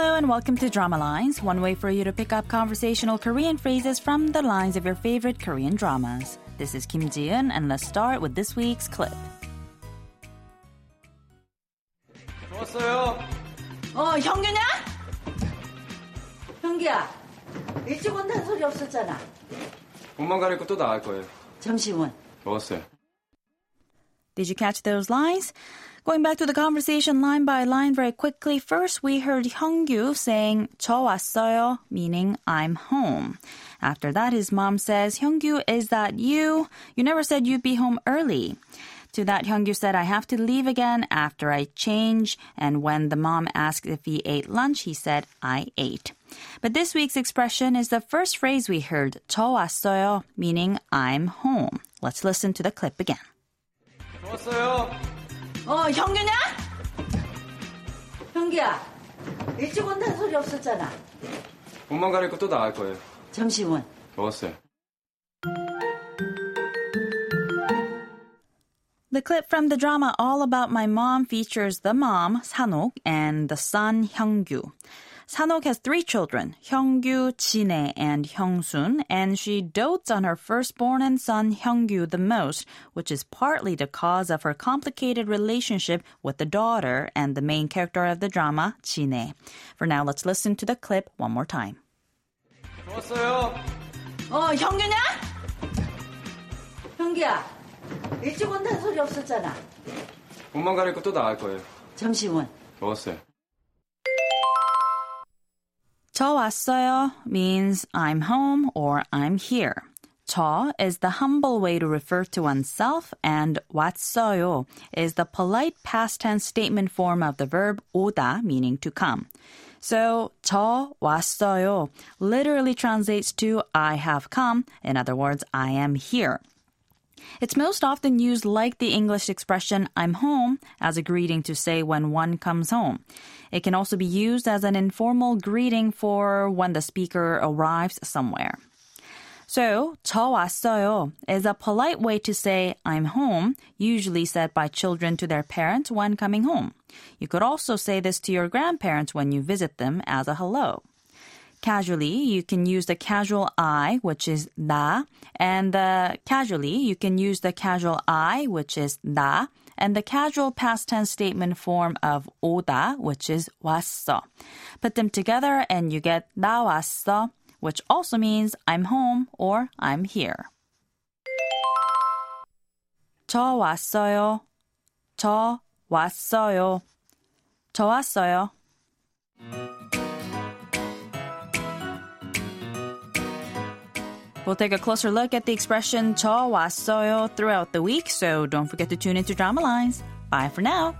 and welcome to Drama Lines, one way for you to pick up conversational Korean phrases from the lines of your favorite Korean dramas. This is Kim Ji-eun, and let's start with this week's clip. 좋았어요. 어, 형규냐? 형규야, 일찍 온다는 소리 없었잖아. 옷만 가리고 또 나갈 거예요. 점심은? 먹었어요. Did you catch those lines? Going back to the conversation line by line very quickly, first we heard Hyungyu saying 저 왔어요, meaning I'm home. After that, his mom says, Hyungyu, is that you? You never said you'd be home early. To that, Hyungyu said, I have to leave again after I change. And when the mom asked if he ate lunch, he said, I ate. But this week's expression is the first phrase we heard, 저 왔어요, meaning I'm home. Let's listen to the clip again. 좋았어요. 어, 형규냐? 형규야, 일찍 온다는 소리 없었잖아. 옷만 가리고 또 나갈 거예요. 점심은? 먹었어요. The clip from the drama All About My Mom features the mom, Sanok, and the son, Hyunggu. Sanok has three children, Hyungyu, Jinae, and Hyungsun, and she dotes on her firstborn and son Hyungyu the most, which is partly the cause of her complicated relationship with the daughter and the main character of the drama, Jinae. For now, let's listen to the clip one more time. 좋았어요. 어, 형규냐? 형규야, 일찍 온다는 소리 없었잖아. 몸만 가릴 것도 나을 거예요. 점심은? 좋았어요. 저 왔어요 means I'm home or I'm here. 저 is the humble way to refer to oneself, and 왔어요 is the polite past tense statement form of the verb 오다, meaning to come. So, 저 왔어요 literally translates to I have come. In other words, I am here. It's most often used like the English expression I'm home as a greeting to say when one comes home. It can also be used as an informal greeting for when the speaker arrives somewhere. So, 저 왔어요 is a polite way to say I'm home, usually said by children to their parents when coming home. You could also say this to your grandparents when you visit them as a hello. Casually, you can use the casual I, which is 나, and the casually, you can use the casual I, which is 나, and the casual past tense statement form of 오다, which is 왔어. Put them together and you get 나 왔어, which also means I'm home or I'm here. 저 왔어요. 저 왔어요. 저 왔어요. We'll take a closer look at the expression 저 왔어요 throughout the week, so don't forget to tune into Drama Lines. Bye for now.